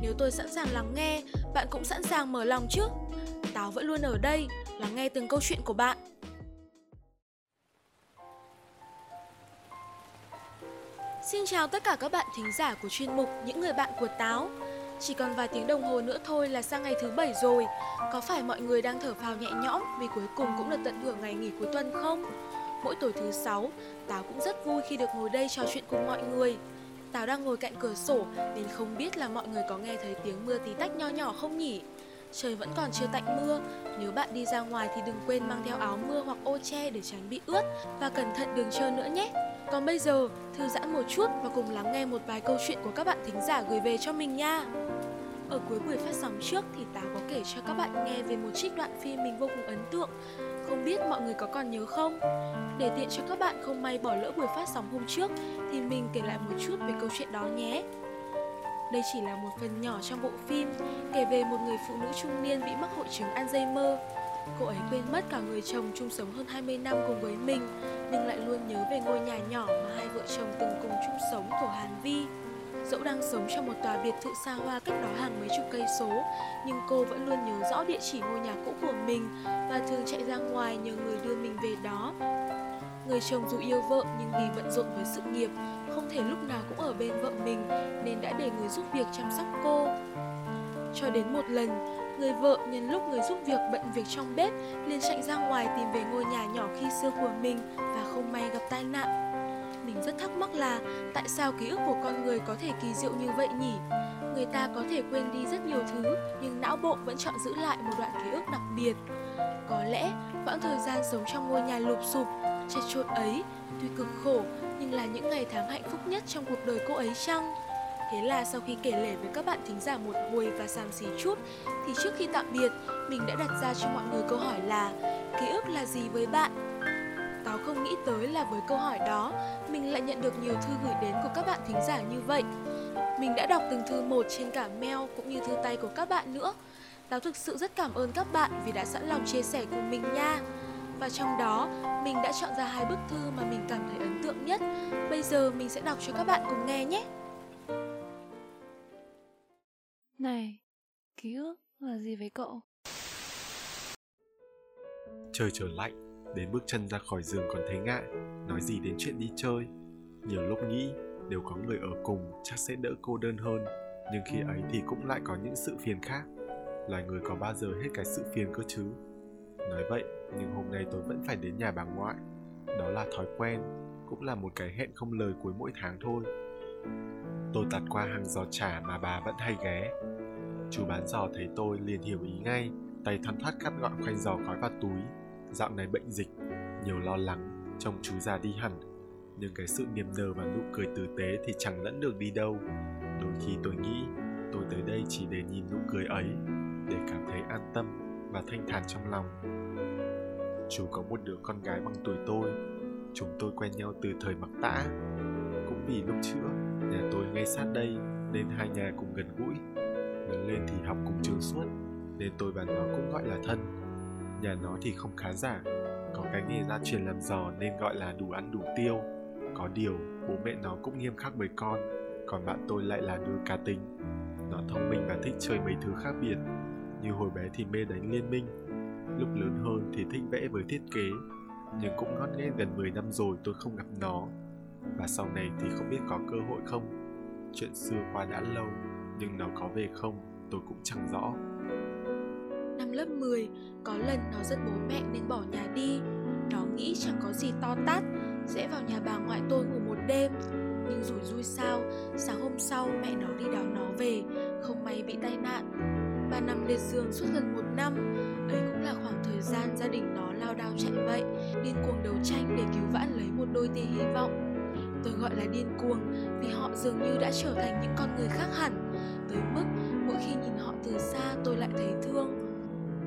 Nếu tôi sẵn sàng lắng nghe, bạn cũng sẵn sàng mở lòng chứ? Táo vẫn luôn ở đây, lắng nghe từng câu chuyện của bạn. Xin chào tất cả các bạn thính giả của chuyên mục Những người bạn của Táo. Chỉ còn vài tiếng đồng hồ nữa thôi là sang ngày thứ bảy rồi. Có phải mọi người đang thở phào nhẹ nhõm vì cuối cùng cũng được tận hưởng ngày nghỉ cuối tuần không? Mỗi tối thứ sáu, Táo cũng rất vui khi được ngồi đây trò chuyện cùng mọi người. Táo đang ngồi cạnh cửa sổ nên không biết là mọi người có nghe thấy tiếng mưa tí tách nho nhỏ không nhỉ? Trời vẫn còn chưa tạnh mưa, nếu bạn đi ra ngoài thì đừng quên mang theo áo mưa hoặc ô che để tránh bị ướt và cẩn thận đường trơn nữa nhé. Còn bây giờ, thư giãn một chút và cùng lắng nghe một vài câu chuyện của các bạn thính giả gửi về cho mình nha. Ở cuối buổi phát sóng trước thì Táo có kể cho các bạn nghe về một trích đoạn phim mình vô cùng ấn tượng. Không biết mọi người có còn nhớ không? Để tiện cho các bạn không may bỏ lỡ buổi phát sóng hôm trước thì mình kể lại một chút về câu chuyện đó nhé. Đây chỉ là một phần nhỏ trong bộ phim kể về một người phụ nữ trung niên bị mắc hội chứng Alzheimer. Cô ấy quên mất cả người chồng chung sống hơn 20 năm cùng với mình, nhưng lại luôn nhớ về ngôi nhà nhỏ mà hai vợ chồng từng cùng chung sống của Hàn Vi. Dẫu đang sống trong một tòa biệt thự xa hoa cách đó hàng mấy chục cây số, nhưng cô vẫn luôn nhớ rõ địa chỉ ngôi nhà cũ của mình và thường chạy ra ngoài nhờ người đưa mình về đó. Người chồng dù yêu vợ nhưng vì bận rộn với sự nghiệp, không thể lúc nào cũng ở bên vợ mình nên đã để người giúp việc chăm sóc cô. Cho đến một lần, người vợ nhân lúc người giúp việc bận việc trong bếp liền chạy ra ngoài tìm về ngôi nhà nhỏ khi xưa của mình và không may gặp tai nạn. Mắc là tại sao ký ức của con người có thể kỳ diệu như vậy nhỉ? Người ta có thể quên đi rất nhiều thứ nhưng não bộ vẫn chọn giữ lại một đoạn ký ức đặc biệt. Có lẽ quãng thời gian sống trong ngôi nhà lụp sụp, chật chội ấy tuy cực khổ nhưng là những ngày tháng hạnh phúc nhất trong cuộc đời cô ấy chăng? Thế là sau khi kể lể với các bạn thính giả một hồi và xàm xí chút Thì trước khi tạm biệt, mình đã đặt ra cho mọi người câu hỏi là Ký ức là gì với bạn? Không nghĩ tới là với câu hỏi đó Mình lại nhận được nhiều thư gửi đến của các bạn thính giả như vậy Mình đã đọc từng thư một trên cả mail cũng như thư tay của các bạn nữa Táo thực sự rất cảm ơn các bạn vì đã sẵn lòng chia sẻ cùng mình nha và trong đó mình đã chọn ra hai bức thư mà mình cảm thấy ấn tượng nhất. Bây giờ mình sẽ đọc cho các bạn cùng nghe nhé. Này, ký ức là gì với cậu? Trời trở lạnh, đến bước chân ra khỏi giường còn thấy ngại, nói gì đến chuyện đi chơi. Nhiều lúc nghĩ nếu có người ở cùng chắc sẽ đỡ cô đơn hơn, nhưng khi ấy thì cũng lại có những sự phiền khác. Loài người có bao giờ hết cái sự phiền cơ chứ? Nói vậy, nhưng hôm nay tôi vẫn phải đến nhà bà ngoại. Đó là thói quen, cũng là một cái hẹn không lời cuối mỗi tháng thôi. Tôi tạt qua hàng giò chả mà bà vẫn hay ghé. Chú bán giò thấy tôi liền hiểu ý ngay, tay thoăn thoắt cắt gọn khoanh giò gói vào túi. Dạo này bệnh dịch, nhiều lo lắng, trông chú già đi hẳn. Nhưng cái sự niềm nở và nụ cười tử tế thì chẳng lẫn được đi đâu. Đôi khi tôi nghĩ tôi tới đây chỉ để nhìn nụ cười ấy, để cảm thấy an tâm và thanh thản trong lòng. Chú có một đứa con gái bằng tuổi tôi, chúng tôi quen nhau từ thời mặc tã. Cũng vì lúc chữa nhà tôi ngay sát đây nên hai nhà cùng gần gũi. Lớn lên thì học cùng trường suốt, nên tôi và nó cũng gọi là thân. Nhà nó thì không khá giả, có cái nghề gia truyền làm giò nên gọi là đủ ăn đủ tiêu. Có điều, bố mẹ nó cũng nghiêm khắc với con, còn bạn tôi lại là đứa cá tính. Nó thông minh và thích chơi mấy thứ khác biệt, như hồi bé thì mê đánh liên minh. Lúc lớn hơn thì thích vẽ với thiết kế nhưng cũng ngót nghét gần 10 năm rồi tôi không gặp nó. Và sau này thì không biết có cơ hội không? Chuyện xưa qua đã lâu nhưng nó có về không? Tôi cũng chẳng rõ. Năm lớp 10, có lần nó giận bố mẹ nên bỏ nhà đi. Nó nghĩ chẳng có gì to tát Sẽ vào nhà bà ngoại tôi ngủ một đêm. Nhưng rồi rui sao Sáng hôm sau mẹ nó đi đón nó về Không may bị tai nạn. Bà nằm liệt giường suốt gần một năm Ấy cũng là khoảng thời gian gia đình nó lao đao chạy vậy Điên cuồng đấu tranh để cứu vãn lấy một đôi tia hy vọng. Tôi gọi là điên cuồng vì họ dường như đã trở thành những con người khác hẳn. Tới mức mỗi khi nhìn họ từ xa tôi lại thấy thương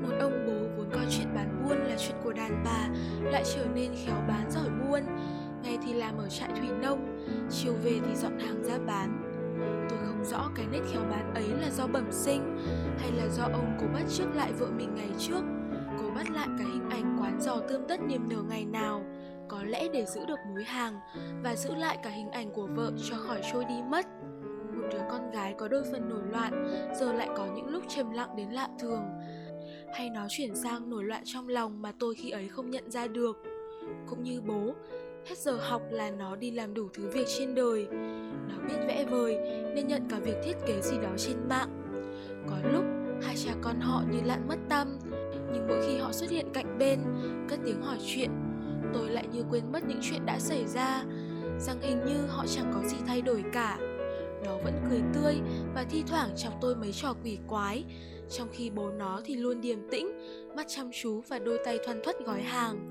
một ông bố vốn coi chuyện bán buôn là chuyện của đàn bà, lại trở nên khéo bán giỏi buôn. Ngày thì làm ở trại thủy nông, chiều về thì dọn hàng ra bán. Tôi không rõ cái nét khéo bán ấy là do bẩm sinh, hay là do ông cố bắt trước lại vợ mình ngày trước, cố bắt lại cái hình ảnh quán giò tươm tất niềm nở ngày nào. Có lẽ để giữ được mối hàng và giữ lại cả hình ảnh của vợ cho khỏi trôi đi mất. Một đứa con gái có đôi phần nổi loạn, giờ lại có những lúc trầm lặng đến lạ thường hay nó chuyển sang nổi loạn trong lòng mà tôi khi ấy không nhận ra được. Cũng như bố, hết giờ học là nó đi làm đủ thứ việc trên đời. Nó biết vẽ vời nên nhận cả việc thiết kế gì đó trên mạng. Có lúc, hai cha con họ như lặn mất tâm, nhưng mỗi khi họ xuất hiện cạnh bên, cất tiếng hỏi chuyện, tôi lại như quên mất những chuyện đã xảy ra, rằng hình như họ chẳng có gì thay đổi cả. Nó vẫn cười tươi và thi thoảng chọc tôi mấy trò quỷ quái trong khi bố nó thì luôn điềm tĩnh, mắt chăm chú và đôi tay thoăn thoắt gói hàng.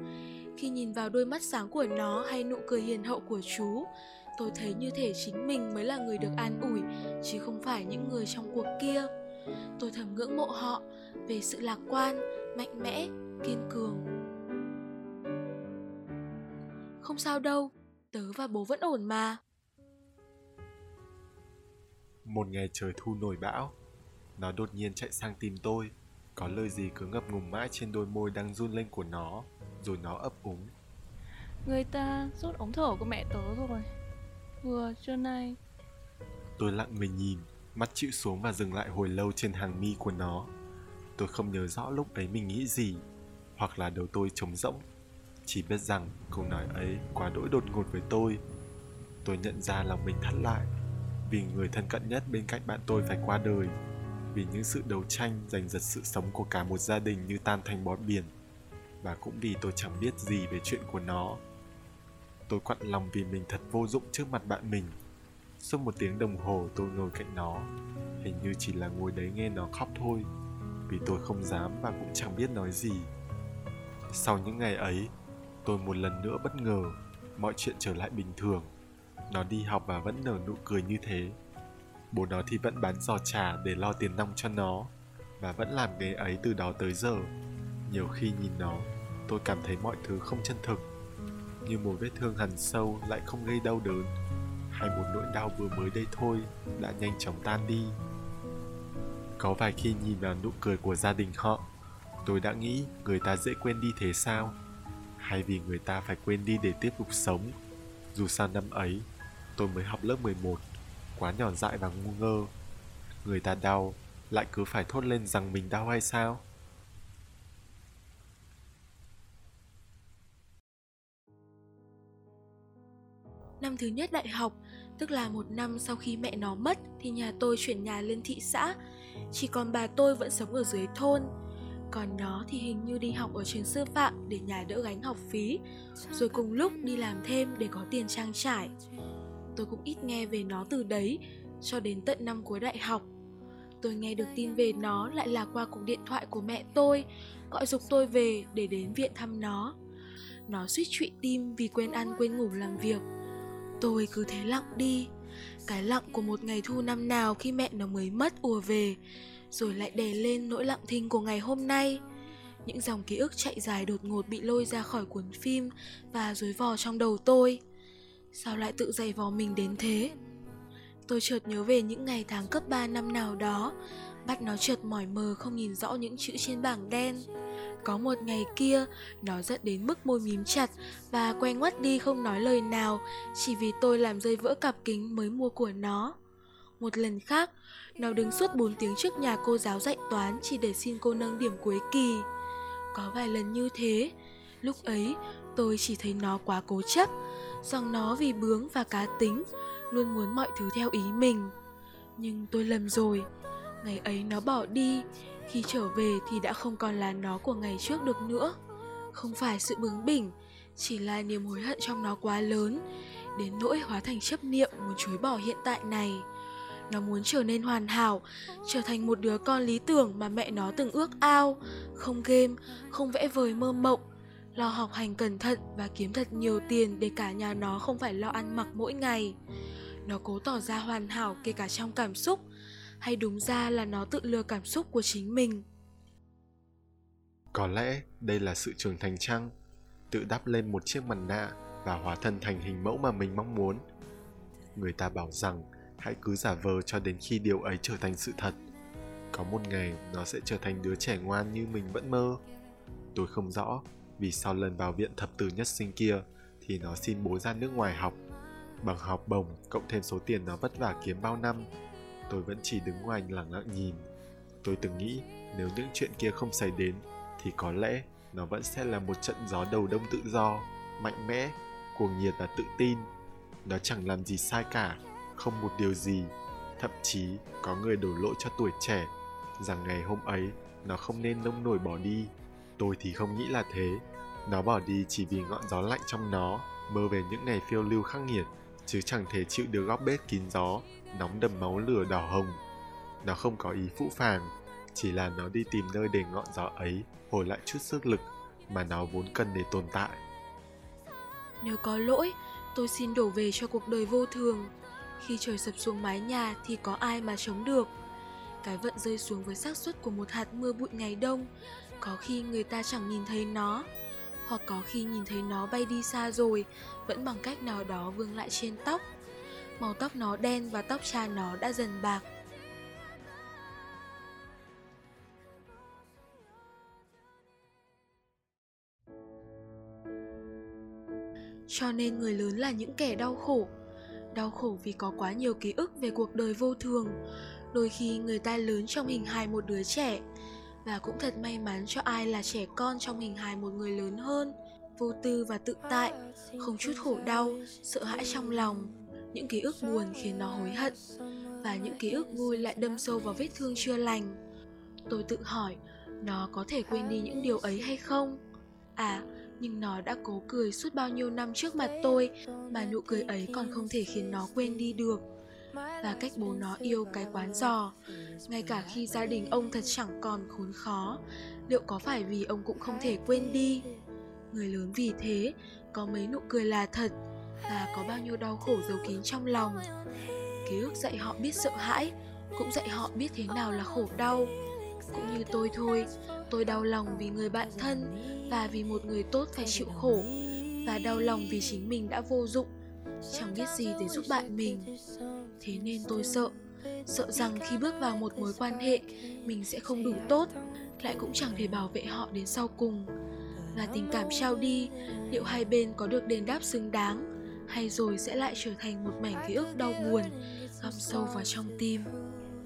Khi nhìn vào đôi mắt sáng của nó hay nụ cười hiền hậu của chú, tôi thấy như thể chính mình mới là người được an ủi, chứ không phải những người trong cuộc kia. Tôi thầm ngưỡng mộ họ về sự lạc quan, mạnh mẽ, kiên cường. Không sao đâu, tớ và bố vẫn ổn mà. Một ngày trời thu nổi bão nó đột nhiên chạy sang tìm tôi. Có lời gì cứ ngập ngùng mãi trên đôi môi đang run lên của nó rồi nó ấp úng. Người ta rút ống thở của mẹ tớ rồi. Vừa trưa nay. Tôi lặng người nhìn mắt chịu xuống và dừng lại hồi lâu trên hàng mi của nó. Tôi không nhớ rõ lúc ấy mình nghĩ gì hoặc là đầu tôi trống rỗng. Chỉ biết rằng câu nói ấy quá đỗi đột ngột với tôi. Tôi nhận ra lòng mình thắt lại vì người thân cận nhất bên cạnh bạn tôi phải qua đời vì những sự đấu tranh giành giật sự sống của cả một gia đình như tan thành bọt biển. Và cũng vì tôi chẳng biết gì về chuyện của nó. Tôi quặn lòng vì mình thật vô dụng trước mặt bạn mình. Suốt một tiếng đồng hồ tôi ngồi cạnh nó. Hình như chỉ là ngồi đấy nghe nó khóc thôi, vì tôi không dám và cũng chẳng biết nói gì. Sau những ngày ấy, tôi một lần nữa bất ngờ, mọi chuyện trở lại bình thường. Nó đi học và vẫn nở nụ cười như thế bố nó thì vẫn bán giò trà để lo tiền nong cho nó, và vẫn làm nghề ấy từ đó tới giờ. Nhiều khi nhìn nó, tôi cảm thấy mọi thứ không chân thực, như một vết thương hằn sâu lại không gây đau đớn, hay một nỗi đau vừa mới đây thôi đã nhanh chóng tan đi. Có vài khi nhìn vào nụ cười của gia đình họ, tôi đã nghĩ người ta dễ quên đi thế sao? Hay vì người ta phải quên đi để tiếp tục sống? Dù sao năm ấy, tôi mới học lớp 11 quá nhỏ dại và ngu ngơ người ta đau lại cứ phải thốt lên rằng mình đau hay sao Năm thứ nhất đại học, tức là một năm sau khi mẹ nó mất thì nhà tôi chuyển nhà lên thị xã. Chỉ còn bà tôi vẫn sống ở dưới thôn. Còn nó thì hình như đi học ở trường sư phạm để nhà đỡ gánh học phí, rồi cùng lúc đi làm thêm để có tiền trang trải. Tôi cũng ít nghe về nó từ đấy cho đến tận năm cuối đại học. Tôi nghe được tin về nó lại là qua cuộc điện thoại của mẹ tôi, gọi dục tôi về để đến viện thăm nó. Nó suýt trụy tim vì quên ăn quên ngủ làm việc Tôi cứ thế lặng đi Cái lặng của một ngày thu năm nào khi mẹ nó mới mất ùa về Rồi lại đè lên nỗi lặng thinh của ngày hôm nay Những dòng ký ức chạy dài đột ngột bị lôi ra khỏi cuốn phim Và rối vò trong đầu tôi Sao lại tự dày vò mình đến thế Tôi chợt nhớ về những ngày tháng cấp 3 năm nào đó Bắt nó chợt mỏi mờ không nhìn rõ những chữ trên bảng đen có một ngày kia, nó giận đến mức môi mím chặt và quay ngoắt đi không nói lời nào chỉ vì tôi làm rơi vỡ cặp kính mới mua của nó. Một lần khác, nó đứng suốt 4 tiếng trước nhà cô giáo dạy toán chỉ để xin cô nâng điểm cuối kỳ. Có vài lần như thế, lúc ấy tôi chỉ thấy nó quá cố chấp, rằng nó vì bướng và cá tính, luôn muốn mọi thứ theo ý mình. Nhưng tôi lầm rồi, ngày ấy nó bỏ đi khi trở về thì đã không còn là nó của ngày trước được nữa. Không phải sự bướng bỉnh chỉ là niềm hối hận trong nó quá lớn đến nỗi hóa thành chấp niệm muốn chối bỏ hiện tại này. Nó muốn trở nên hoàn hảo trở thành một đứa con lý tưởng mà mẹ nó từng ước ao không game không vẽ vời mơ mộng lo học hành cẩn thận và kiếm thật nhiều tiền để cả nhà nó không phải lo ăn mặc mỗi ngày. Nó cố tỏ ra hoàn hảo kể cả trong cảm xúc, hay đúng ra là nó tự lừa cảm xúc của chính mình. Có lẽ đây là sự trưởng thành chăng? Tự đắp lên một chiếc mặt nạ và hóa thân thành hình mẫu mà mình mong muốn. Người ta bảo rằng, hãy cứ giả vờ cho đến khi điều ấy trở thành sự thật. Có một ngày, nó sẽ trở thành đứa trẻ ngoan như mình vẫn mơ. Tôi không rõ vì sau lần vào viện thập tử nhất sinh kia, thì nó xin bố ra nước ngoài học. Bằng học bổng, cộng thêm số tiền nó vất vả kiếm bao năm, tôi vẫn chỉ đứng ngoài lặng lặng nhìn. Tôi từng nghĩ, nếu những chuyện kia không xảy đến, thì có lẽ nó vẫn sẽ là một trận gió đầu đông tự do, mạnh mẽ, cuồng nhiệt và tự tin. Nó chẳng làm gì sai cả, không một điều gì. Thậm chí, có người đổ lỗi cho tuổi trẻ, rằng ngày hôm ấy, nó không nên nông nổi bỏ đi tôi thì không nghĩ là thế. Nó bỏ đi chỉ vì ngọn gió lạnh trong nó, mơ về những ngày phiêu lưu khắc nghiệt, chứ chẳng thể chịu được góc bếp kín gió, nóng đầm máu lửa đỏ hồng. Nó không có ý phũ phàng, chỉ là nó đi tìm nơi để ngọn gió ấy hồi lại chút sức lực mà nó vốn cần để tồn tại. Nếu có lỗi, tôi xin đổ về cho cuộc đời vô thường. Khi trời sập xuống mái nhà thì có ai mà chống được. Cái vận rơi xuống với xác suất của một hạt mưa bụi ngày đông có khi người ta chẳng nhìn thấy nó, hoặc có khi nhìn thấy nó bay đi xa rồi, vẫn bằng cách nào đó vương lại trên tóc. Màu tóc nó đen và tóc cha nó đã dần bạc. Cho nên người lớn là những kẻ đau khổ. Đau khổ vì có quá nhiều ký ức về cuộc đời vô thường. Đôi khi người ta lớn trong hình hài một đứa trẻ và cũng thật may mắn cho ai là trẻ con trong hình hài một người lớn hơn. Vô tư và tự tại, không chút khổ đau, sợ hãi trong lòng. Những ký ức buồn khiến nó hối hận. Và những ký ức vui lại đâm sâu vào vết thương chưa lành. Tôi tự hỏi, nó có thể quên đi những điều ấy hay không? À nhưng nó đã cố cười suốt bao nhiêu năm trước mặt tôi, mà nụ cười ấy còn không thể khiến nó quên đi được và cách bố nó yêu cái quán giò. Ngay cả khi gia đình ông thật chẳng còn khốn khó, liệu có phải vì ông cũng không thể quên đi? Người lớn vì thế, có mấy nụ cười là thật và có bao nhiêu đau khổ giấu kín trong lòng. Ký ức dạy họ biết sợ hãi, cũng dạy họ biết thế nào là khổ đau. Cũng như tôi thôi, tôi đau lòng vì người bạn thân và vì một người tốt phải chịu khổ và đau lòng vì chính mình đã vô dụng. Chẳng biết gì để giúp bạn mình thế nên tôi sợ. Sợ rằng khi bước vào một mối quan hệ, mình sẽ không đủ tốt, lại cũng chẳng thể bảo vệ họ đến sau cùng. Và tình cảm trao đi, liệu hai bên có được đền đáp xứng đáng, hay rồi sẽ lại trở thành một mảnh ký ức đau buồn găm sâu vào trong tim.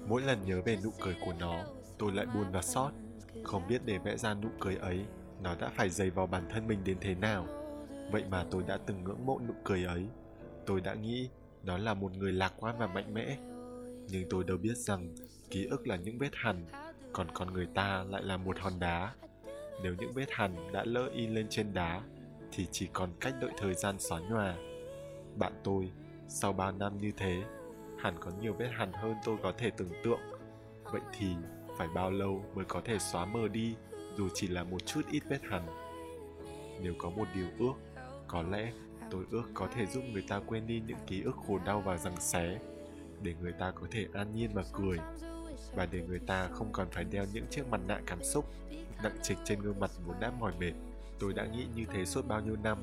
Mỗi lần nhớ về nụ cười của nó, tôi lại buồn và xót. Không biết để vẽ ra nụ cười ấy, nó đã phải dày vào bản thân mình đến thế nào. Vậy mà tôi đã từng ngưỡng mộ nụ cười ấy. Tôi đã nghĩ nó là một người lạc quan và mạnh mẽ. Nhưng tôi đâu biết rằng ký ức là những vết hằn, còn con người ta lại là một hòn đá. Nếu những vết hằn đã lỡ in lên trên đá, thì chỉ còn cách đợi thời gian xóa nhòa. Bạn tôi, sau bao năm như thế, hẳn có nhiều vết hằn hơn tôi có thể tưởng tượng. Vậy thì phải bao lâu mới có thể xóa mờ đi, dù chỉ là một chút ít vết hằn? Nếu có một điều ước, có lẽ tôi ước có thể giúp người ta quên đi những ký ức khổ đau và giằng xé, để người ta có thể an nhiên mà cười, và để người ta không còn phải đeo những chiếc mặt nạ cảm xúc nặng trịch trên gương mặt vốn đã mỏi mệt. Tôi đã nghĩ như thế suốt bao nhiêu năm.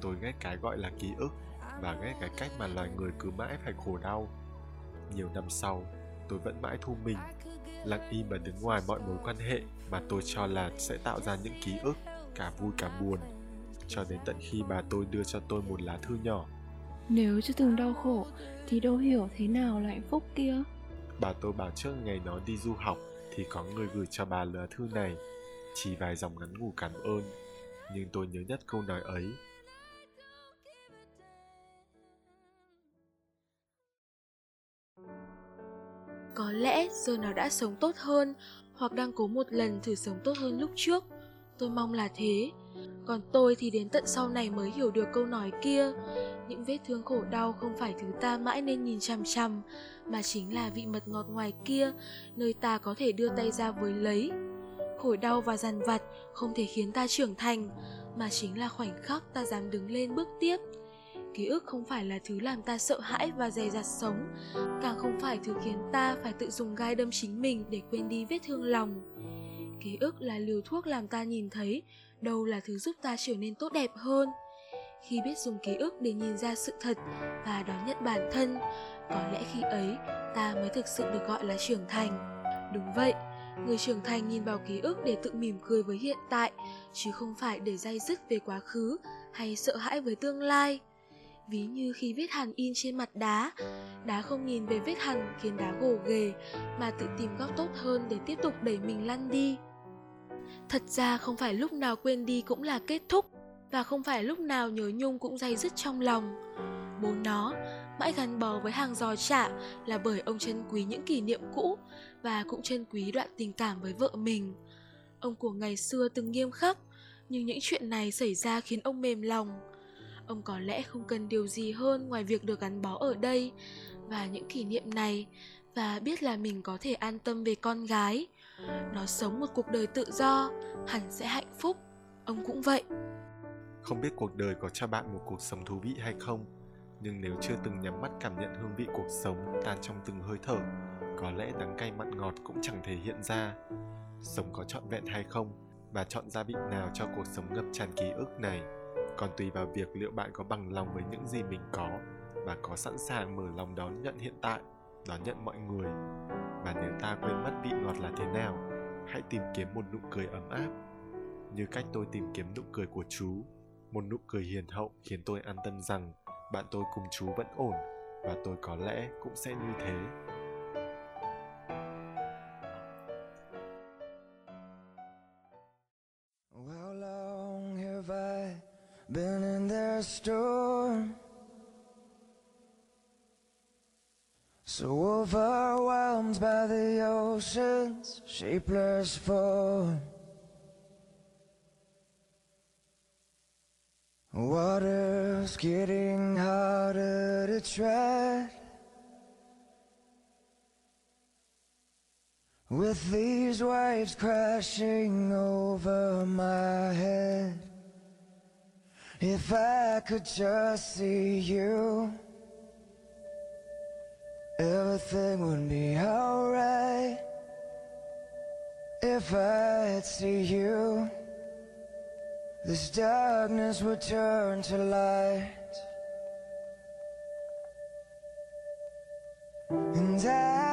Tôi ghét cái gọi là ký ức và ghét cái cách mà loài người cứ mãi phải khổ đau. Nhiều năm sau, tôi vẫn mãi thu mình, lặng im và đứng ngoài mọi mối quan hệ mà tôi cho là sẽ tạo ra những ký ức, cả vui cả buồn cho đến tận khi bà tôi đưa cho tôi một lá thư nhỏ. Nếu chưa từng đau khổ thì đâu hiểu thế nào là hạnh phúc kia? Bà tôi bảo trước ngày nó đi du học thì có người gửi cho bà lá thư này. Chỉ vài dòng ngắn ngủ cảm ơn nhưng tôi nhớ nhất câu nói ấy. Có lẽ giờ nó đã sống tốt hơn hoặc đang cố một lần thử sống tốt hơn lúc trước. Tôi mong là thế còn tôi thì đến tận sau này mới hiểu được câu nói kia. Những vết thương khổ đau không phải thứ ta mãi nên nhìn chằm chằm, mà chính là vị mật ngọt ngoài kia, nơi ta có thể đưa tay ra với lấy. Khổ đau và dằn vặt không thể khiến ta trưởng thành, mà chính là khoảnh khắc ta dám đứng lên bước tiếp. Ký ức không phải là thứ làm ta sợ hãi và dè dặt sống, càng không phải thứ khiến ta phải tự dùng gai đâm chính mình để quên đi vết thương lòng. Ký ức là liều thuốc làm ta nhìn thấy đâu là thứ giúp ta trở nên tốt đẹp hơn. Khi biết dùng ký ức để nhìn ra sự thật và đón nhận bản thân, có lẽ khi ấy, ta mới thực sự được gọi là trưởng thành. Đúng vậy, người trưởng thành nhìn vào ký ức để tự mỉm cười với hiện tại, chứ không phải để day dứt về quá khứ hay sợ hãi với tương lai. Ví như khi vết hằn in trên mặt đá đá không nhìn về vết hằn khiến đá gồ ghề mà tự tìm góc tốt hơn để tiếp tục đẩy mình lăn đi thật ra không phải lúc nào quên đi cũng là kết thúc, và không phải lúc nào nhớ nhung cũng day dứt trong lòng. Bố nó mãi gắn bó với hàng giò chả là bởi ông trân quý những kỷ niệm cũ và cũng trân quý đoạn tình cảm với vợ mình. Ông của ngày xưa từng nghiêm khắc, nhưng những chuyện này xảy ra khiến ông mềm lòng. Ông có lẽ không cần điều gì hơn ngoài việc được gắn bó ở đây và những kỷ niệm này, và biết là mình có thể an tâm về con gái nó sống một cuộc đời tự do, hẳn sẽ hạnh phúc. Ông cũng vậy. Không biết cuộc đời có cho bạn một cuộc sống thú vị hay không, nhưng nếu chưa từng nhắm mắt cảm nhận hương vị cuộc sống tan trong từng hơi thở, có lẽ đắng cay mặn ngọt cũng chẳng thể hiện ra. Sống có trọn vẹn hay không và chọn gia vị nào cho cuộc sống ngập tràn ký ức này, còn tùy vào việc liệu bạn có bằng lòng với những gì mình có và có sẵn sàng mở lòng đón nhận hiện tại đón nhận mọi người. Và nếu ta quên mất vị ngọt là thế nào, hãy tìm kiếm một nụ cười ấm áp. Như cách tôi tìm kiếm nụ cười của chú, một nụ cười hiền hậu khiến tôi an tâm rằng bạn tôi cùng chú vẫn ổn và tôi có lẽ cũng sẽ như thế. How long have I been in their storm? So overwhelmed by the ocean's shapeless form. Water's getting harder to tread. With these waves crashing over my head. If I could just see you, everything would be alright. If I'd see you, this darkness would turn to light. And I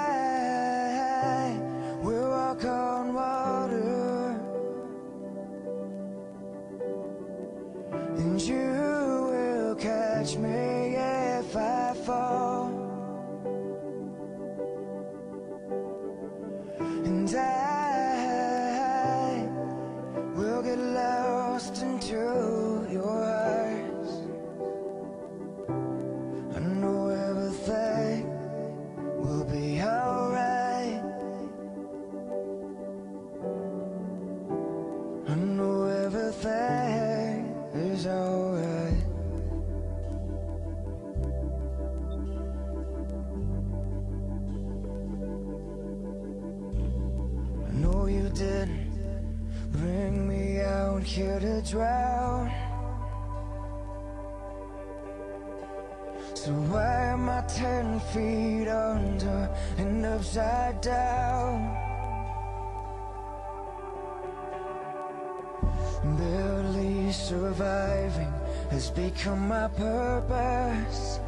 become my purpose.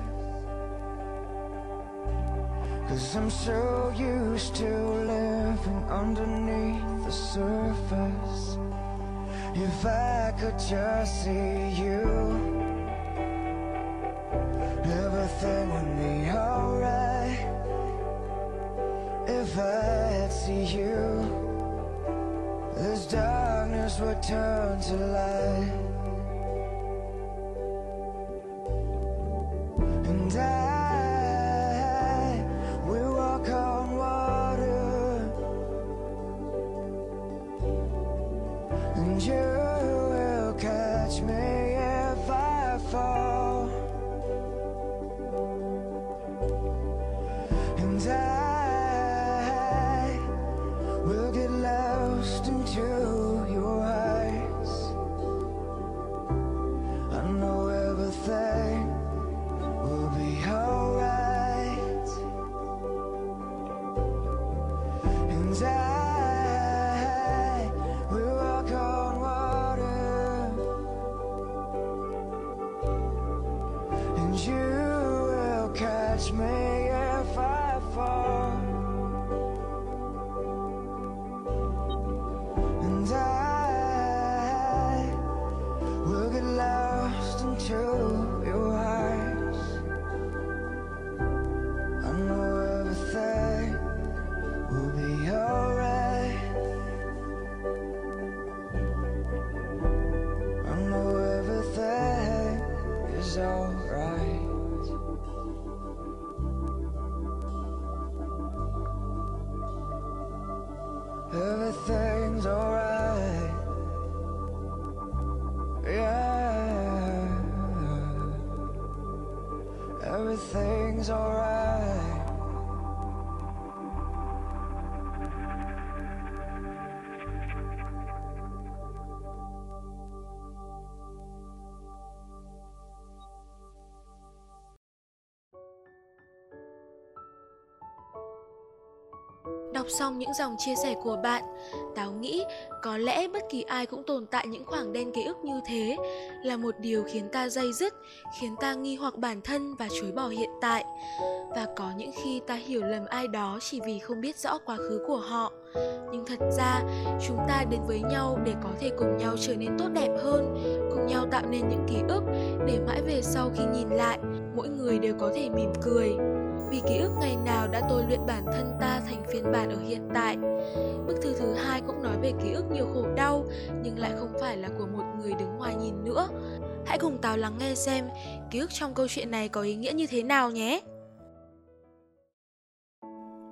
Cause I'm so used to living underneath the surface. If I could just see you, everything would be alright. If I see you, this darkness would turn to light. Đọc xong những dòng chia sẻ của bạn, Táo nghĩ có lẽ bất kỳ ai cũng tồn tại những khoảng đen ký ức như thế là một điều khiến ta dây dứt, khiến ta nghi hoặc bản thân và chối bỏ hiện tại. Và có những khi ta hiểu lầm ai đó chỉ vì không biết rõ quá khứ của họ. Nhưng thật ra, chúng ta đến với nhau để có thể cùng nhau trở nên tốt đẹp hơn, cùng nhau tạo nên những ký ức để mãi về sau khi nhìn lại, mỗi người đều có thể mỉm cười vì ký ức ngày nào đã tôi luyện bản thân ta thành phiên bản ở hiện tại. Bức thư thứ hai cũng nói về ký ức nhiều khổ đau, nhưng lại không phải là của một người đứng ngoài nhìn nữa. Hãy cùng Tào lắng nghe xem ký ức trong câu chuyện này có ý nghĩa như thế nào nhé.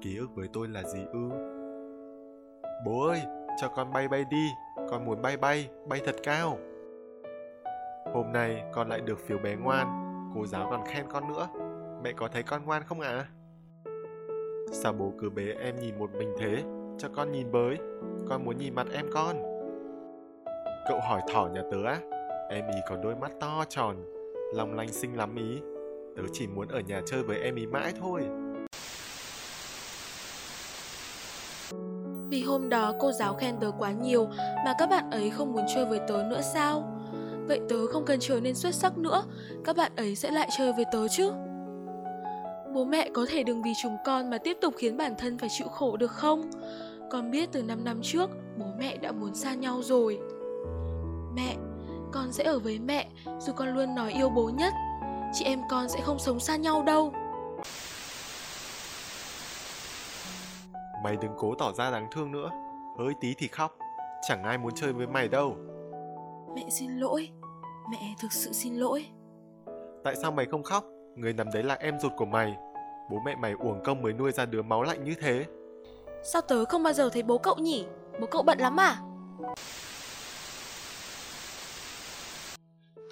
Ký ức với tôi là gì ư? Bố ơi, cho con bay bay đi, con muốn bay bay, bay thật cao. Hôm nay con lại được phiếu bé ngoan, cô giáo còn khen con nữa. Mẹ có thấy con ngoan không ạ? À? Sao bố cứ bế em nhìn một mình thế? Cho con nhìn với, con muốn nhìn mặt em con. Cậu hỏi thỏ nhà tớ á? Em ý có đôi mắt to tròn, long lanh xinh lắm ý. Tớ chỉ muốn ở nhà chơi với em ý mãi thôi. Vì hôm đó cô giáo khen tớ quá nhiều mà các bạn ấy không muốn chơi với tớ nữa sao? Vậy tớ không cần trở nên xuất sắc nữa, các bạn ấy sẽ lại chơi với tớ chứ? Bố mẹ có thể đừng vì chúng con mà tiếp tục khiến bản thân phải chịu khổ được không? Con biết từ 5 năm trước, bố mẹ đã muốn xa nhau rồi. Mẹ, con sẽ ở với mẹ dù con luôn nói yêu bố nhất. Chị em con sẽ không sống xa nhau đâu. Mày đừng cố tỏ ra đáng thương nữa. Hơi tí thì khóc. Chẳng ai muốn chơi với mày đâu. Mẹ xin lỗi. Mẹ thực sự xin lỗi. Tại sao mày không khóc? Người nằm đấy là em ruột của mày. Bố mẹ mày uổng công mới nuôi ra đứa máu lạnh như thế. Sao tớ không bao giờ thấy bố cậu nhỉ? Bố cậu bận lắm à?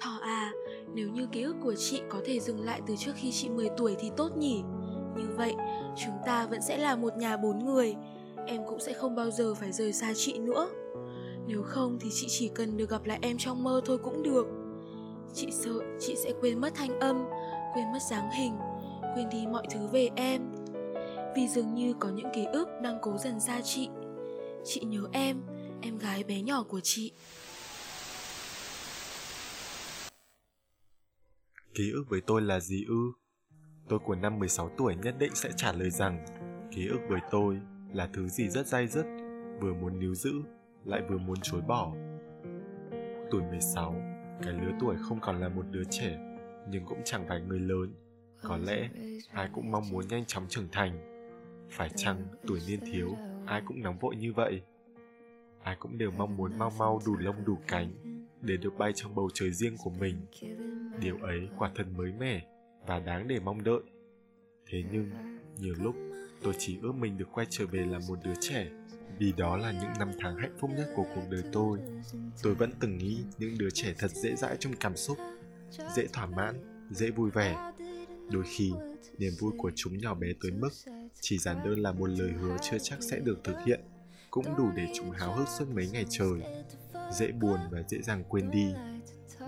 Thỏ à, nếu như ký ức của chị có thể dừng lại từ trước khi chị 10 tuổi thì tốt nhỉ? Như vậy, chúng ta vẫn sẽ là một nhà bốn người. Em cũng sẽ không bao giờ phải rời xa chị nữa. Nếu không thì chị chỉ cần được gặp lại em trong mơ thôi cũng được. Chị sợ chị sẽ quên mất thanh âm, quên mất dáng hình, quên đi mọi thứ về em. Vì dường như có những ký ức đang cố dần xa chị. Chị nhớ em, em gái bé nhỏ của chị. Ký ức với tôi là gì ư? Tôi của năm 16 tuổi nhất định sẽ trả lời rằng ký ức với tôi là thứ gì rất dai dứt, vừa muốn níu giữ, lại vừa muốn chối bỏ. Tuổi 16, cái lứa tuổi không còn là một đứa trẻ, nhưng cũng chẳng phải người lớn. Có lẽ ai cũng mong muốn nhanh chóng trưởng thành. Phải chăng tuổi niên thiếu, ai cũng nóng vội như vậy? Ai cũng đều mong muốn mau mau đủ lông đủ cánh để được bay trong bầu trời riêng của mình. Điều ấy quả thật mới mẻ và đáng để mong đợi. Thế nhưng, nhiều lúc tôi chỉ ước mình được quay trở về làm một đứa trẻ vì đó là những năm tháng hạnh phúc nhất của cuộc đời tôi. Tôi vẫn từng nghĩ những đứa trẻ thật dễ dãi trong cảm xúc, dễ thỏa mãn, dễ vui vẻ. Đôi khi, niềm vui của chúng nhỏ bé tới mức chỉ giản đơn là một lời hứa chưa chắc sẽ được thực hiện, cũng đủ để chúng háo hức suốt mấy ngày trời. Dễ buồn và dễ dàng quên đi.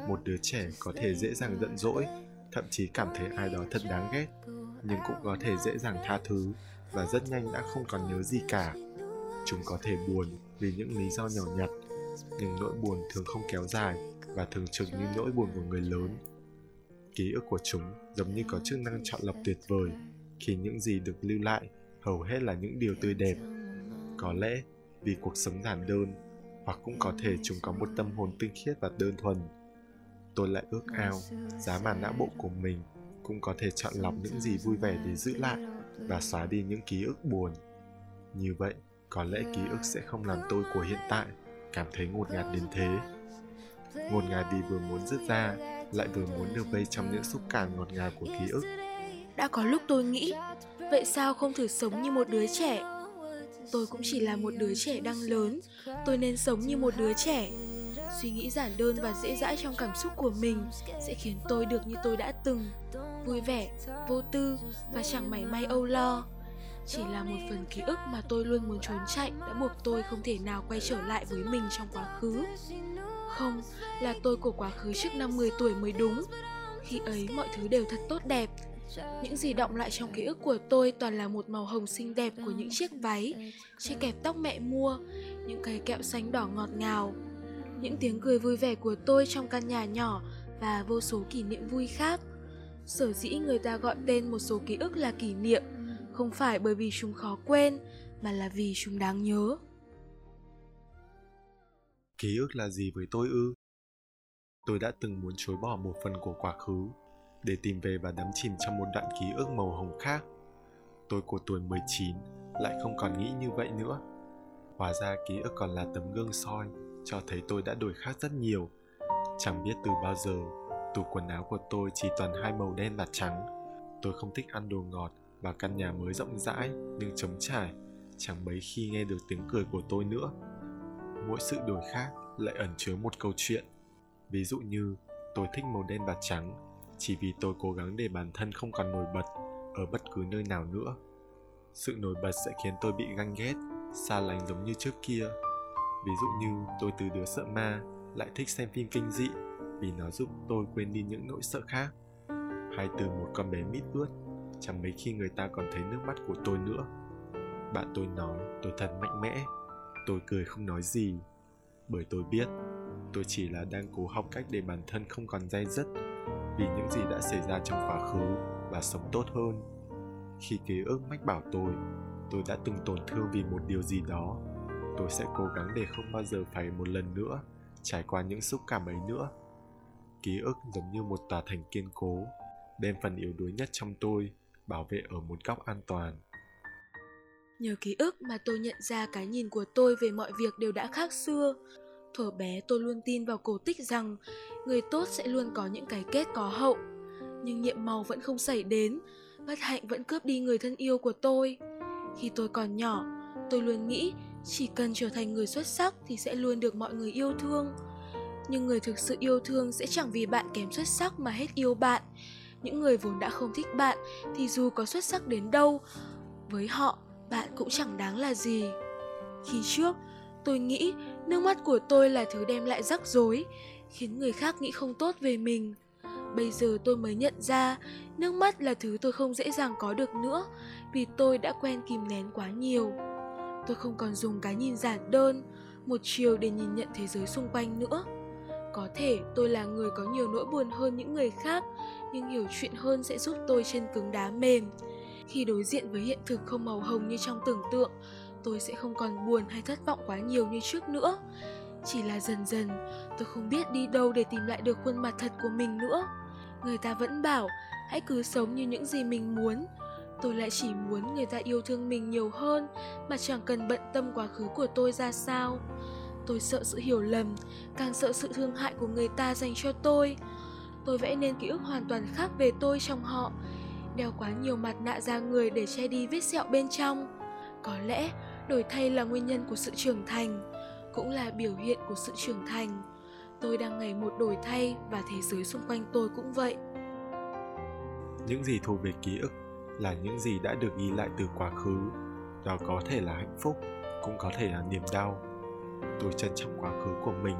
Một đứa trẻ có thể dễ dàng giận dỗi, thậm chí cảm thấy ai đó thật đáng ghét, nhưng cũng có thể dễ dàng tha thứ và rất nhanh đã không còn nhớ gì cả. Chúng có thể buồn vì những lý do nhỏ nhặt, nhưng nỗi buồn thường không kéo dài và thường trực như nỗi buồn của người lớn ký ức của chúng giống như có chức năng chọn lọc tuyệt vời, khi những gì được lưu lại hầu hết là những điều tươi đẹp. Có lẽ vì cuộc sống giản đơn, hoặc cũng có thể chúng có một tâm hồn tinh khiết và đơn thuần. Tôi lại ước ao giá mà não bộ của mình cũng có thể chọn lọc những gì vui vẻ để giữ lại và xóa đi những ký ức buồn. Như vậy, có lẽ ký ức sẽ không làm tôi của hiện tại cảm thấy ngột ngạt đến thế. Ngột ngạt vì vừa muốn dứt ra lại vừa muốn được vây trong những xúc cảm ngọt ngào của ký ức. Đã có lúc tôi nghĩ, vậy sao không thử sống như một đứa trẻ? Tôi cũng chỉ là một đứa trẻ đang lớn, tôi nên sống như một đứa trẻ. Suy nghĩ giản đơn và dễ dãi trong cảm xúc của mình sẽ khiến tôi được như tôi đã từng. Vui vẻ, vô tư và chẳng mảy may âu lo. Chỉ là một phần ký ức mà tôi luôn muốn trốn chạy đã buộc tôi không thể nào quay trở lại với mình trong quá khứ không là tôi của quá khứ trước năm 10 tuổi mới đúng khi ấy mọi thứ đều thật tốt đẹp những gì động lại trong ký ức của tôi toàn là một màu hồng xinh đẹp của những chiếc váy, chiếc kẹp tóc mẹ mua, những cây kẹo xanh đỏ ngọt ngào. Những tiếng cười vui vẻ của tôi trong căn nhà nhỏ và vô số kỷ niệm vui khác. Sở dĩ người ta gọi tên một số ký ức là kỷ niệm, không phải bởi vì chúng khó quên, mà là vì chúng đáng nhớ. Ký ức là gì với tôi ư? Tôi đã từng muốn chối bỏ một phần của quá khứ để tìm về và đắm chìm trong một đoạn ký ức màu hồng khác. Tôi của tuổi 19 lại không còn nghĩ như vậy nữa. Hóa ra ký ức còn là tấm gương soi cho thấy tôi đã đổi khác rất nhiều. Chẳng biết từ bao giờ, tủ quần áo của tôi chỉ toàn hai màu đen và trắng. Tôi không thích ăn đồ ngọt và căn nhà mới rộng rãi nhưng trống trải, chẳng mấy khi nghe được tiếng cười của tôi nữa. Mỗi sự đổi khác lại ẩn chứa một câu chuyện. Ví dụ như, tôi thích màu đen và trắng, chỉ vì tôi cố gắng để bản thân không còn nổi bật ở bất cứ nơi nào nữa. Sự nổi bật sẽ khiến tôi bị ganh ghét, xa lánh giống như trước kia. Ví dụ như, tôi từ đứa sợ ma lại thích xem phim kinh dị vì nó giúp tôi quên đi những nỗi sợ khác. Hay từ một con bé mít ướt chẳng mấy khi người ta còn thấy nước mắt của tôi nữa. Bạn tôi nói, tôi thật mạnh mẽ tôi cười không nói gì. Bởi tôi biết, tôi chỉ là đang cố học cách để bản thân không còn day dứt vì những gì đã xảy ra trong quá khứ và sống tốt hơn. Khi ký ức mách bảo tôi tôi đã từng tổn thương vì một điều gì đó, tôi sẽ cố gắng để không bao giờ phải một lần nữa trải qua những xúc cảm ấy nữa. Ký ức giống như một tòa thành kiên cố, đem phần yếu đuối nhất trong tôi bảo vệ ở một góc an toàn nhờ ký ức mà tôi nhận ra cái nhìn của tôi về mọi việc đều đã khác xưa. Thuở bé, tôi luôn tin vào cổ tích rằng người tốt sẽ luôn có những cái kết có hậu. Nhưng nhiệm màu vẫn không xảy đến, bất hạnh vẫn cướp đi người thân yêu của tôi. Khi tôi còn nhỏ, tôi luôn nghĩ chỉ cần trở thành người xuất sắc thì sẽ luôn được mọi người yêu thương. Nhưng người thực sự yêu thương sẽ chẳng vì bạn kém xuất sắc mà hết yêu bạn. Những người vốn đã không thích bạn thì dù có xuất sắc đến đâu, với họ bạn cũng chẳng đáng là gì. Khi trước, tôi nghĩ nước mắt của tôi là thứ đem lại rắc rối, khiến người khác nghĩ không tốt về mình. Bây giờ tôi mới nhận ra, nước mắt là thứ tôi không dễ dàng có được nữa, vì tôi đã quen kìm nén quá nhiều. Tôi không còn dùng cái nhìn giản đơn, một chiều để nhìn nhận thế giới xung quanh nữa. Có thể tôi là người có nhiều nỗi buồn hơn những người khác, nhưng hiểu chuyện hơn sẽ giúp tôi trên cứng đá mềm khi đối diện với hiện thực không màu hồng như trong tưởng tượng, tôi sẽ không còn buồn hay thất vọng quá nhiều như trước nữa. Chỉ là dần dần, tôi không biết đi đâu để tìm lại được khuôn mặt thật của mình nữa. Người ta vẫn bảo, hãy cứ sống như những gì mình muốn. Tôi lại chỉ muốn người ta yêu thương mình nhiều hơn, mà chẳng cần bận tâm quá khứ của tôi ra sao. Tôi sợ sự hiểu lầm, càng sợ sự thương hại của người ta dành cho tôi. Tôi vẽ nên ký ức hoàn toàn khác về tôi trong họ đeo quá nhiều mặt nạ ra người để che đi vết sẹo bên trong. Có lẽ đổi thay là nguyên nhân của sự trưởng thành, cũng là biểu hiện của sự trưởng thành. Tôi đang ngày một đổi thay và thế giới xung quanh tôi cũng vậy. Những gì thuộc về ký ức là những gì đã được ghi lại từ quá khứ. Đó có thể là hạnh phúc, cũng có thể là niềm đau. Tôi trân trọng quá khứ của mình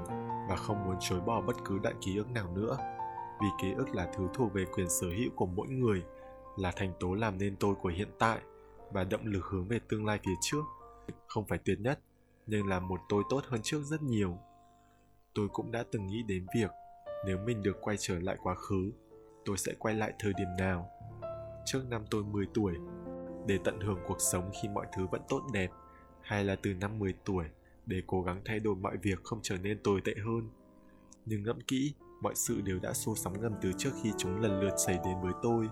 và không muốn chối bỏ bất cứ đại ký ức nào nữa, vì ký ức là thứ thuộc về quyền sở hữu của mỗi người là thành tố làm nên tôi của hiện tại và động lực hướng về tương lai phía trước không phải tuyệt nhất nhưng là một tôi tốt hơn trước rất nhiều tôi cũng đã từng nghĩ đến việc nếu mình được quay trở lại quá khứ tôi sẽ quay lại thời điểm nào. Trước năm tôi 10 tuổi, để tận hưởng cuộc sống khi mọi thứ vẫn tốt đẹp, hay là từ năm 10 tuổi để cố gắng thay đổi mọi việc không trở nên tồi tệ hơn. Nhưng ngẫm kỹ, mọi sự đều đã xô sóng ngầm từ trước khi chúng lần lượt xảy đến với tôi.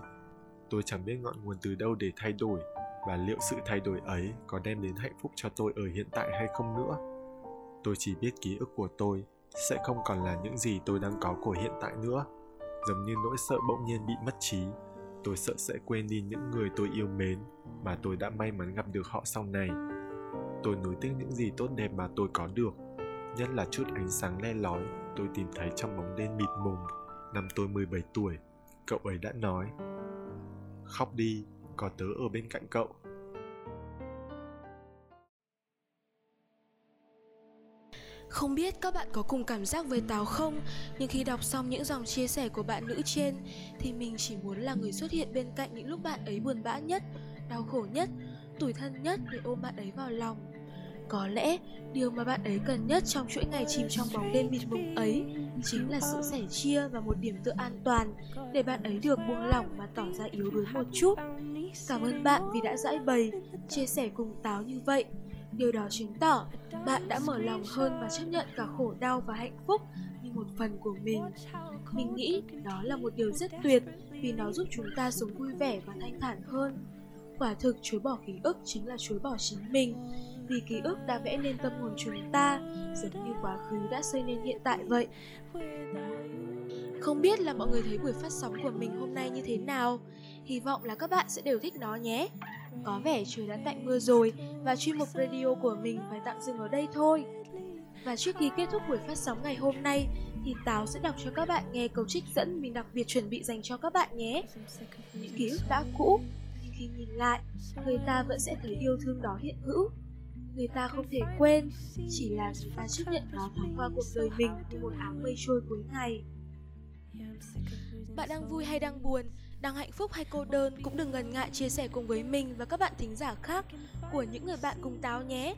Tôi chẳng biết ngọn nguồn từ đâu để thay đổi và liệu sự thay đổi ấy có đem đến hạnh phúc cho tôi ở hiện tại hay không nữa. Tôi chỉ biết ký ức của tôi sẽ không còn là những gì tôi đang có của hiện tại nữa. Giống như nỗi sợ bỗng nhiên bị mất trí, tôi sợ sẽ quên đi những người tôi yêu mến mà tôi đã may mắn gặp được họ sau này. Tôi nối tiếc những gì tốt đẹp mà tôi có được, nhất là chút ánh sáng le lói tôi tìm thấy trong bóng đêm mịt mùng. Năm tôi 17 tuổi, cậu ấy đã nói Khóc đi, có tớ ở bên cạnh cậu. Không biết các bạn có cùng cảm giác với Táo không Nhưng khi đọc xong những dòng chia sẻ của bạn nữ trên Thì mình chỉ muốn là người xuất hiện bên cạnh những lúc bạn ấy buồn bã nhất Đau khổ nhất, tủi thân nhất để ôm bạn ấy vào lòng có lẽ điều mà bạn ấy cần nhất trong chuỗi ngày chìm trong bóng đêm mịt mùng ấy Chính là sự sẻ chia và một điểm tựa an toàn Để bạn ấy được buông lỏng mà tỏ ra yếu đuối một chút Cảm ơn bạn vì đã giải bày, chia sẻ cùng Táo như vậy Điều đó chứng tỏ bạn đã mở lòng hơn và chấp nhận cả khổ đau và hạnh phúc như một phần của mình. Mình nghĩ đó là một điều rất tuyệt vì nó giúp chúng ta sống vui vẻ và thanh thản hơn. Quả thực chối bỏ ký ức chính là chối bỏ chính mình vì ký ức đã vẽ nên tâm hồn chúng ta giống như quá khứ đã xây nên hiện tại vậy. Không biết là mọi người thấy buổi phát sóng của mình hôm nay như thế nào? Hy vọng là các bạn sẽ đều thích nó nhé. Có vẻ trời đã tạnh mưa rồi và chuyên mục radio của mình phải tạm dừng ở đây thôi. Và trước khi kết thúc buổi phát sóng ngày hôm nay thì Táo sẽ đọc cho các bạn nghe câu trích dẫn mình đặc biệt chuẩn bị dành cho các bạn nhé. Những ký ức đã cũ, nhưng khi nhìn lại, người ta vẫn sẽ thấy yêu thương đó hiện hữu. Người ta không thể quên, chỉ là chúng ta chấp nhận nó thoáng qua cuộc đời mình như một áng mây trôi cuối ngày. Bạn đang vui hay đang buồn? đang hạnh phúc hay cô đơn cũng đừng ngần ngại chia sẻ cùng với mình và các bạn thính giả khác của những người bạn cùng Táo nhé.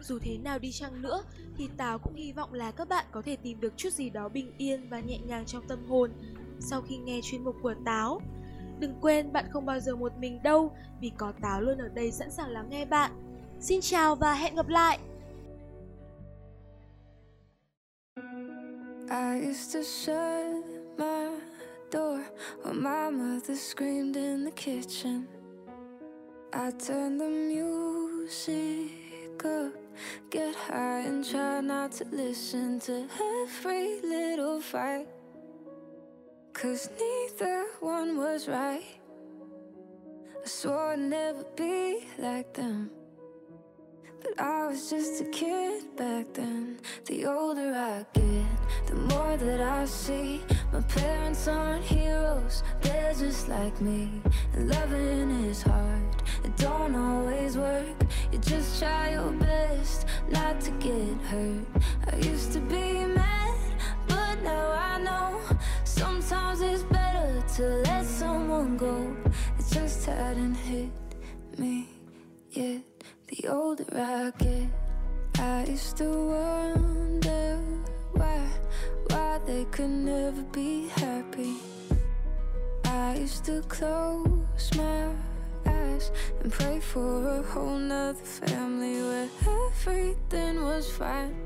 Dù thế nào đi chăng nữa thì Táo cũng hy vọng là các bạn có thể tìm được chút gì đó bình yên và nhẹ nhàng trong tâm hồn sau khi nghe chuyên mục của Táo. Đừng quên bạn không bao giờ một mình đâu vì có Táo luôn ở đây sẵn sàng lắng nghe bạn. Xin chào và hẹn gặp lại! I used to shut my door while my mother screamed in the kitchen. I turned the music up, get high and try not to listen to every little fight. Cause neither one was right. I swore I'd never be like them. But I was just a kid back then. The older I get, the more that I see. My parents aren't heroes, they're just like me. And loving is hard, it don't always work. You just try your best not to get hurt. I used to be mad, but now I know sometimes it's better to let someone go. It just hadn't hit me yet. The older I get, I used to wonder why, why they could never be happy. I used to close my eyes and pray for a whole nother family where everything was fine.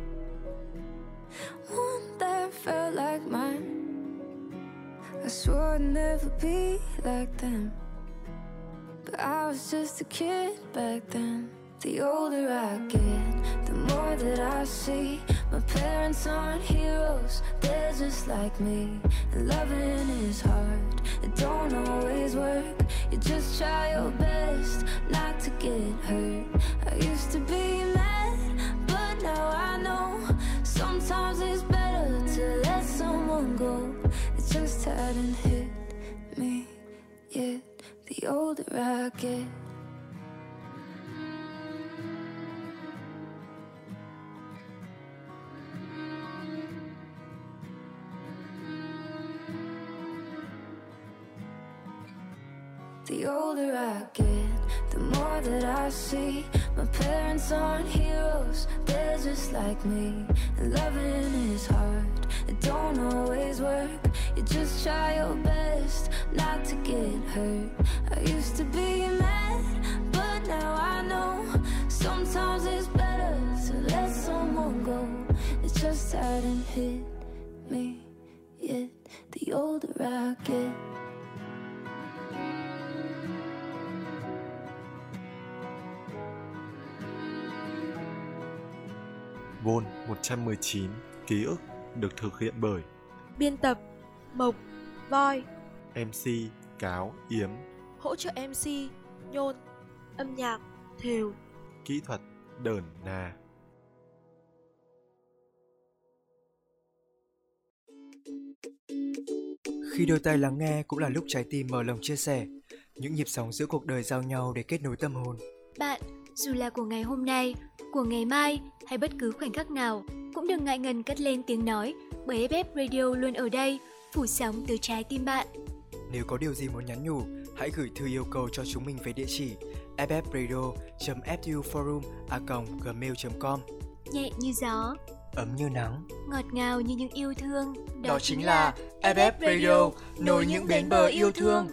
One that felt like mine. I swore I'd never be like them. But I was just a kid back then. The older I get, the more that I see. My parents aren't heroes, they're just like me. And loving is hard, it don't always work. You just try your best not to get hurt. I used to be mad, but now I know Sometimes it's better to let someone go. It just hadn't hit me yet. The older I get The older I get, the more that I see. My parents aren't heroes, they're just like me. And loving is hard, it don't always work. You just try your best not to get hurt. I used to be mad, but now I know sometimes it's better to let someone go. It just hadn't hit me yet. The older I get. Vol 119 Ký ức được thực hiện bởi Biên tập Mộc Voi. MC Cáo Yếm. Hỗ trợ MC Nhôn Âm nhạc Thều. Kỹ thuật Đờn Nà Khi đôi tay lắng nghe cũng là lúc trái tim mở lòng chia sẻ, những nhịp sóng giữa cuộc đời giao nhau để kết nối tâm hồn. Bạn, dù là của ngày hôm nay, của ngày mai hay bất cứ khoảnh khắc nào, cũng đừng ngại ngần cất lên tiếng nói bởi FF Radio luôn ở đây, phủ sóng từ trái tim bạn. Nếu có điều gì muốn nhắn nhủ, hãy gửi thư yêu cầu cho chúng mình về địa chỉ ffradio.fuforum.gmail.com Nhẹ như gió, Ấm như nắng ngọt ngào như những yêu thương. Đó chính là FF Radio, nối những bến bờ yêu thương.